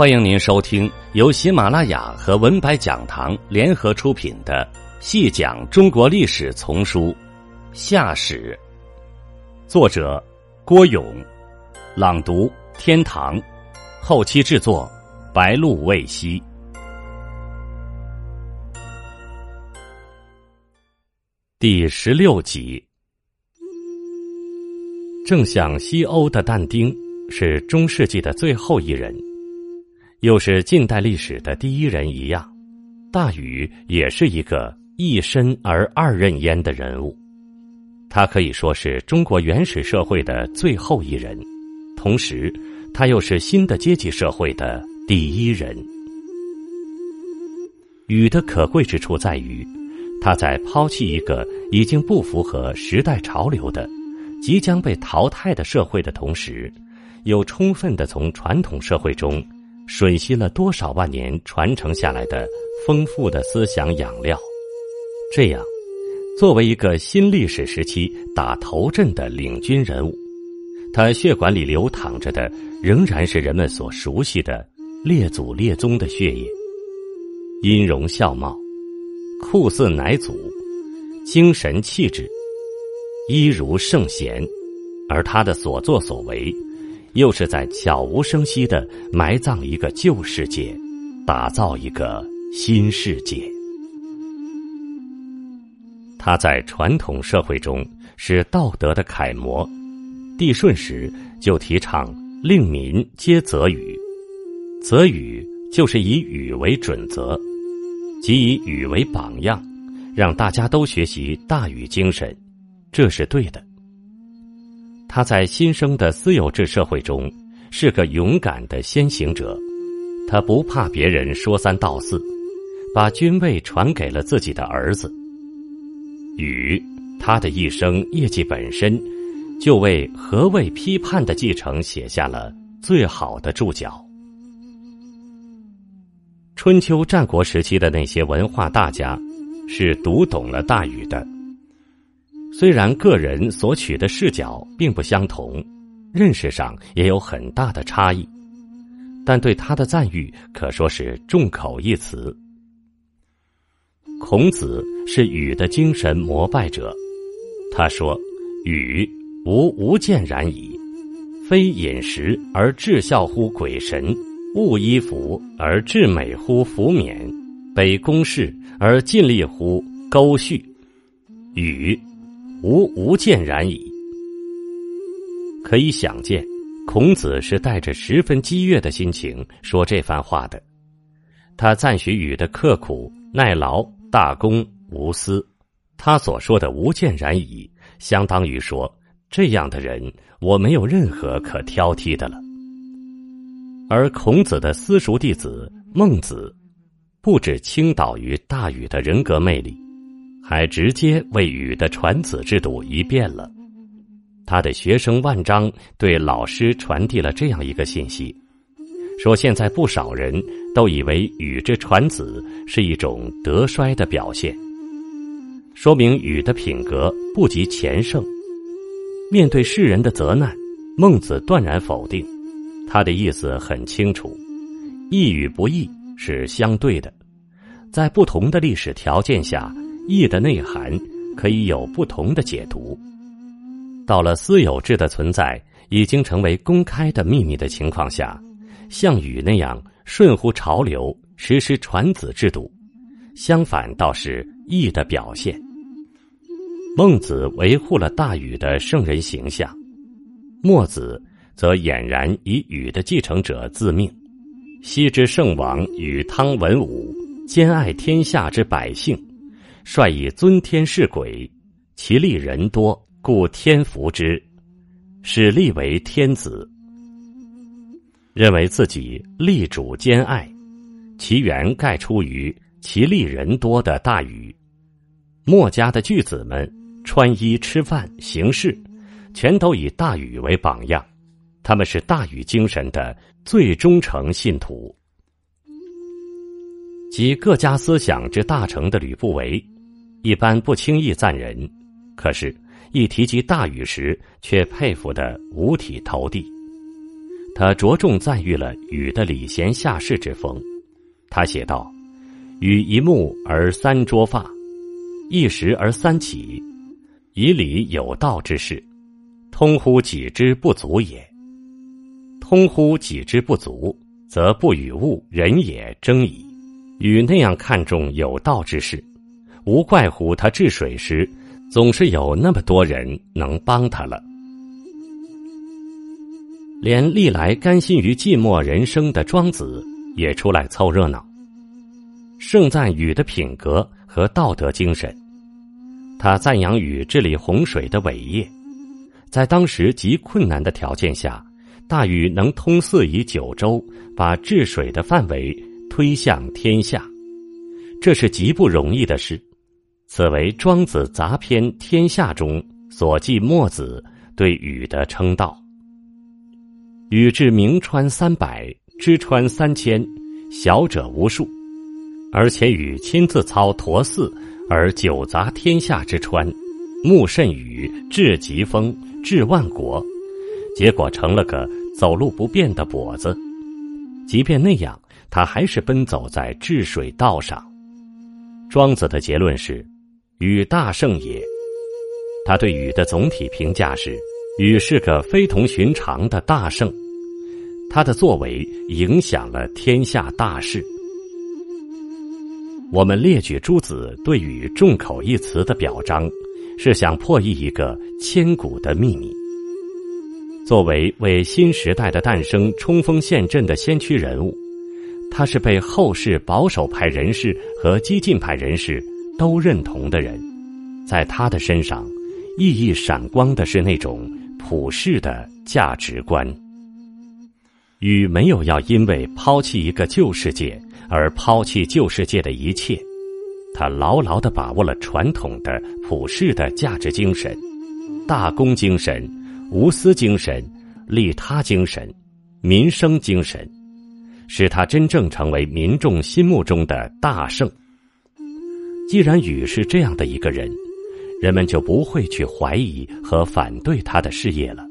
欢迎您收听由喜马拉雅和文白讲堂联合出品的《细讲中国历史丛书·夏史》，作者郭勇，朗读天堂，后期制作白露未晞。第十六集，正像西欧的但丁是中世纪的最后一人。又是近代历史的第一人一样，大禹也是一个一身而二任焉的人物。他可以说是中国原始社会的最后一人，同时他又是新的阶级社会的第一人。禹的可贵之处在于，他在抛弃一个已经不符合时代潮流的、即将被淘汰的社会的同时，又充分的从传统社会中。吮吸了多少万年传承下来的丰富的思想养料，这样，作为一个新历史时期打头阵的领军人物，他血管里流淌着的仍然是人们所熟悉的列祖列宗的血液，音容笑貌，酷似乃祖，精神气质，一如圣贤，而他的所作所为。又是在悄无声息的埋葬一个旧世界，打造一个新世界。他在传统社会中是道德的楷模。帝舜时就提倡令民皆则禹，则禹就是以禹为准则，即以禹为榜样，让大家都学习大禹精神，这是对的。他在新生的私有制社会中是个勇敢的先行者，他不怕别人说三道四，把君位传给了自己的儿子。禹，他的一生业绩本身就为何谓批判的继承写下了最好的注脚。春秋战国时期的那些文化大家是读懂了大禹的。虽然个人所取的视角并不相同，认识上也有很大的差异，但对他的赞誉可说是众口一词。孔子是禹的精神膜拜者，他说：“禹无无见然矣，非饮食而至孝乎鬼神，勿衣服而至美乎服冕，北宫室而尽力乎沟序。”禹。无无见然矣。可以想见，孔子是带着十分激越的心情说这番话的。他赞许禹的刻苦耐劳、大公无私。他所说的“无见然矣”，相当于说这样的人，我没有任何可挑剔的了。而孔子的私塾弟子孟子，不止倾倒于大禹的人格魅力。还直接为禹的传子制度一变了。他的学生万章对老师传递了这样一个信息：说现在不少人都以为禹之传子是一种德衰的表现，说明禹的品格不及前圣。面对世人的责难，孟子断然否定。他的意思很清楚：义与不义是相对的，在不同的历史条件下。义的内涵可以有不同的解读。到了私有制的存在已经成为公开的秘密的情况下，像禹那样顺乎潮流实施传子制度，相反倒是义的表现。孟子维护了大禹的圣人形象，墨子则俨然以禹的继承者自命。昔之圣王与汤文武，兼爱天下之百姓。率以尊天事鬼，其利人多，故天福之，使立为天子。认为自己力主兼爱，其源盖出于其利人多的大禹。墨家的巨子们穿衣吃饭行事，全都以大禹为榜样，他们是大禹精神的最忠诚信徒。及各家思想之大成的吕不韦。一般不轻易赞人，可是，一提及大禹时，却佩服的五体投地。他着重赞誉了禹的礼贤下士之风。他写道：“禹一目而三捉发，一食而三起，以礼有道之士，通乎己之不足也。通乎己之不足，则不与物人也争矣。禹那样看重有道之士，无怪乎他治水时，总是有那么多人能帮他了。”连历来甘心于寂寞人生的庄子也出来凑热闹，盛赞禹的品格和道德精神。他赞扬禹治理洪水的伟业，在当时极困难的条件下，大禹能通四夷九州，把治水的范围推向天下，这是极不容易的事。此为庄子杂篇《天下》中所记墨子对禹的称道。禹治明川三百，支川三千，小者无数，而且禹亲自操驼四而九杂天下之川，木甚禹治疾风，治万国，结果成了个走路不便的跛子。即便那样，他还是奔走在治水道上。庄子的结论是：禹大圣也。他对禹的总体评价是。禹是个非同寻常的大圣，他的作为影响了天下大事。我们列举诸子对禹众口一词的表彰，是想破译一个千古的秘密。作为为新时代的诞生冲锋陷阵的先驱人物，他是被后世保守派人士和激进派人士都认同的人。在他的身上，熠熠闪光的是那种。普世的价值观，禹没有要因为抛弃一个旧世界而抛弃旧世界的一切，他牢牢的把握了传统的普世的价值精神、大公精神、无私精神、利他精神、民生精神，使他真正成为民众心目中的大圣。既然禹是这样的一个人。人们就不会去怀疑和反对他的事业了。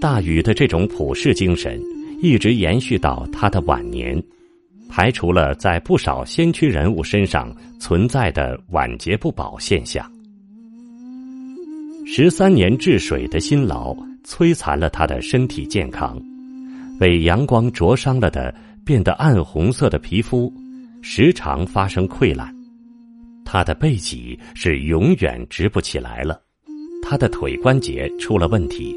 大禹的这种普世精神一直延续到他的晚年，排除了在不少先驱人物身上存在的晚节不保现象。十三年治水的辛劳摧残了他的身体健康，被阳光灼伤了的变得暗红色的皮肤，时常发生溃烂。他的背脊是永远直不起来了，他的腿关节出了问题，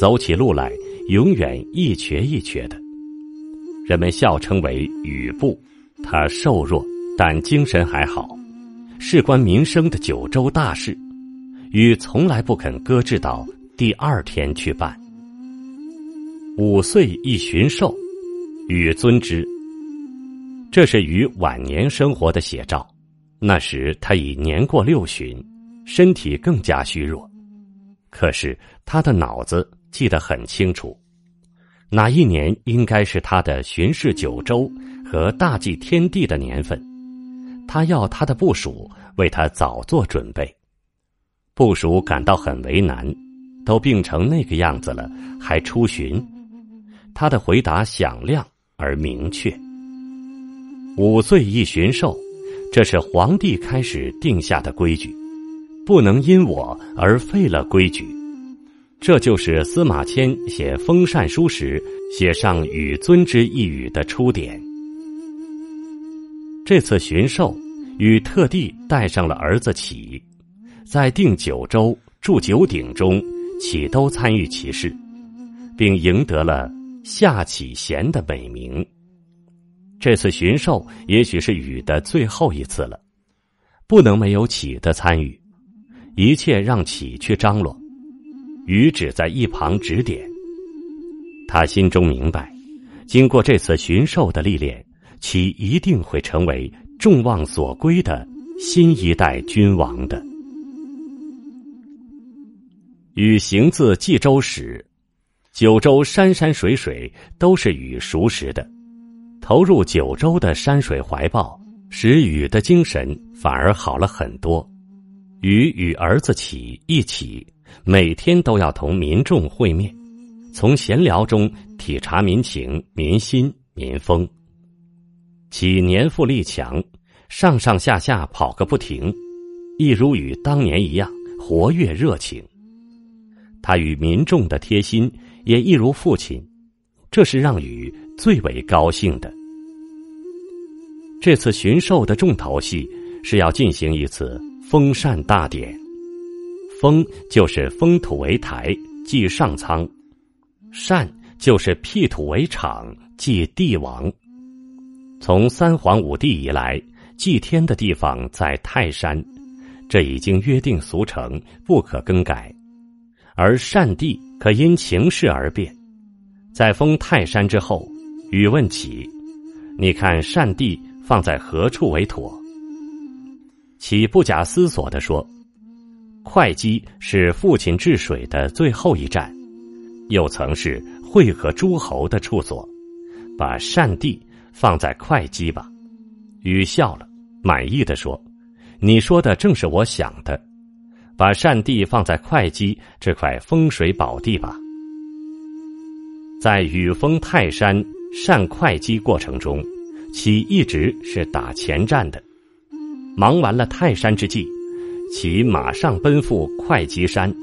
走起路来永远一瘸一瘸的。人们笑称为“禹部”。他瘦弱，但精神还好，事关民生的九州大事，禹从来不肯搁置到第二天去办。五岁一巡狩，禹尊之。这是禹晚年生活的写照。那时他已年过六旬，身体更加虚弱，可是他的脑子记得很清楚，哪一年应该是他的巡视九州和大祭天地的年份，他要他的部署为他早做准备。部署感到很为难，都病成那个样子了，还出巡？他的回答响亮而明确：五岁一巡狩。这是皇帝开始定下的规矩，不能因我而废了规矩。这就是司马迁写封禅书时写上“与尊之”一语的出典。这次巡狩，禹特地带上了儿子启，在定九州、筑九鼎中，启都参与其事，并赢得了“夏启贤”的美名。这次巡狩也许是禹的最后一次了，不能没有启的参与，一切让启去张罗，禹只在一旁指点。他心中明白，经过这次巡狩的历练，启一定会成为众望所归的新一代君王的。禹行自冀州时，九州山山水水都是禹熟识的。投入九州的山水怀抱，使禹的精神反而好了很多。禹与儿子启一起，每天都要同民众会面，从闲聊中体察民情、民心、民风。其年富力强，上上下下跑个不停，一如与当年一样活跃热情。他与民众的贴心也一如父亲，这是让禹最为高兴的。这次巡狩的重头戏是要进行一次封禅大典，封就是封土为台，祭上苍；禅就是辟土为场，祭帝王。从三皇五帝以来，祭天的地方在泰山，这已经约定俗成，不可更改。而善地可因情势而变，在封泰山之后，禹问启：“你看善地放在何处为妥？”启不假思索地说：“会稽是父亲治水的最后一站，又曾是会合诸侯的处所，把善地。”放在会稽吧，禹笑了，满意的说：“你说的正是我想的，把善地放在会稽这块风水宝地吧。”在禹封泰山、善会稽过程中，其一直是打前站的。忙完了泰山之际，其马上奔赴会稽山。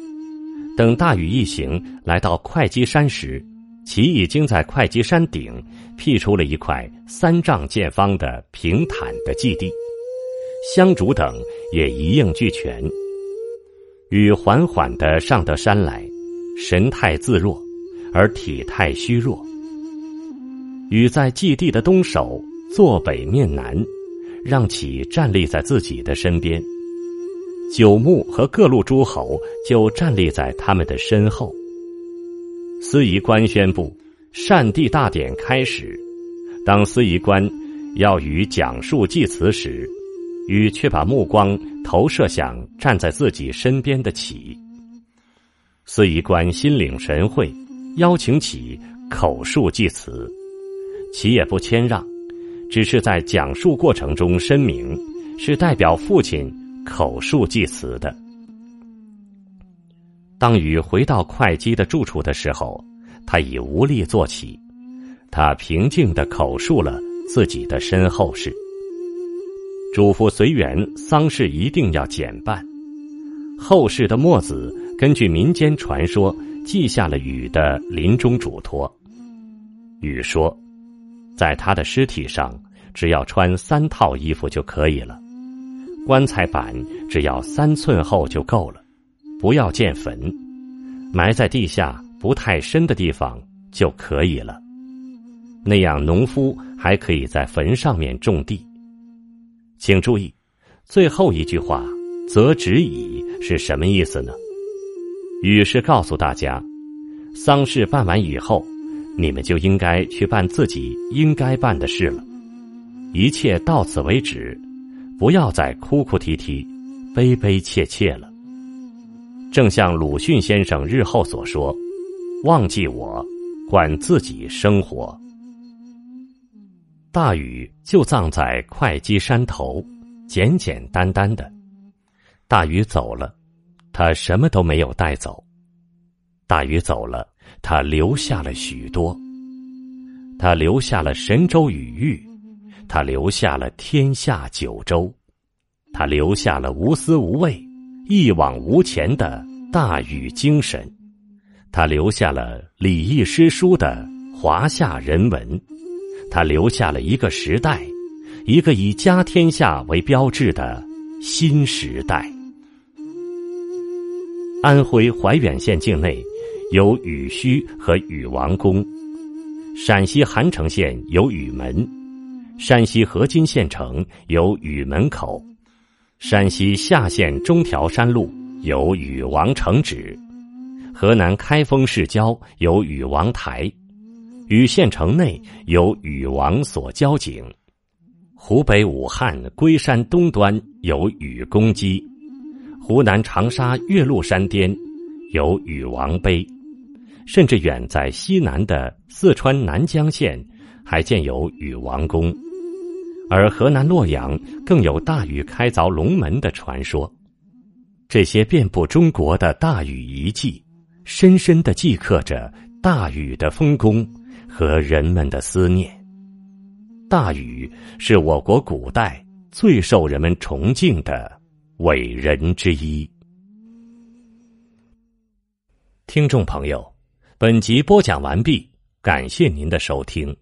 等大禹一行来到会稽山时，其已经在会稽山顶辟出了一块三丈见方的平坦的祭地，香烛等也一应俱全。禹缓缓的上得山来，神态自若，而体态虚弱。禹在祭地的东首，坐北面南，让启站立在自己的身边，九牧和各路诸侯就站立在他们的身后。司仪官宣布，善地大典开始。当司仪官要与讲述祭词时，禹却把目光投射向站在自己身边的启。司仪官心领神会，邀请启口述祭词。启也不谦让，只是在讲述过程中声明，是代表父亲口述祭词的。当禹回到会稽的住处的时候，他已无力坐起。他平静的口述了自己的身后事，嘱咐随缘丧事一定要简办。后世的墨子根据民间传说记下了禹的临终嘱托。禹说，在他的尸体上只要穿三套衣服就可以了，棺材板只要三寸厚就够了。不要建坟，埋在地下不太深的地方就可以了。那样，农夫还可以在坟上面种地。请注意，最后一句话“则止矣”是什么意思呢？禹是告诉大家，丧事办完以后，你们就应该去办自己应该办的事了，一切到此为止，不要再哭哭啼啼、悲悲切切了。正像鲁迅先生日后所说：“忘记我，管自己生活。”大禹就葬在会稽山头，简简单单的。大禹走了，他什么都没有带走。大禹走了，他留下了许多。他留下了神州羽域，他留下了天下九州，他留下了无私无畏。一往无前的大禹精神，他留下了礼义诗书的华夏人文，他留下了一个时代，一个以家天下为标志的新时代。安徽怀远县境内有禹墟和禹王宫，陕西韩城县有禹门，山西河津县城有禹门口。山西夏县中条山路有禹王城址，河南开封市郊有禹王台，禹县城内有禹王所交井，湖北武汉龟山东端有禹公基，湖南长沙岳麓山巅有禹王碑，甚至远在西南的四川南江县还建有禹王宫。而河南洛阳更有大禹开凿龙门的传说，这些遍布中国的大禹遗迹，深深的记刻着大禹的丰功和人们的思念。大禹是我国古代最受人们崇敬的伟人之一。听众朋友，本集播讲完毕，感谢您的收听。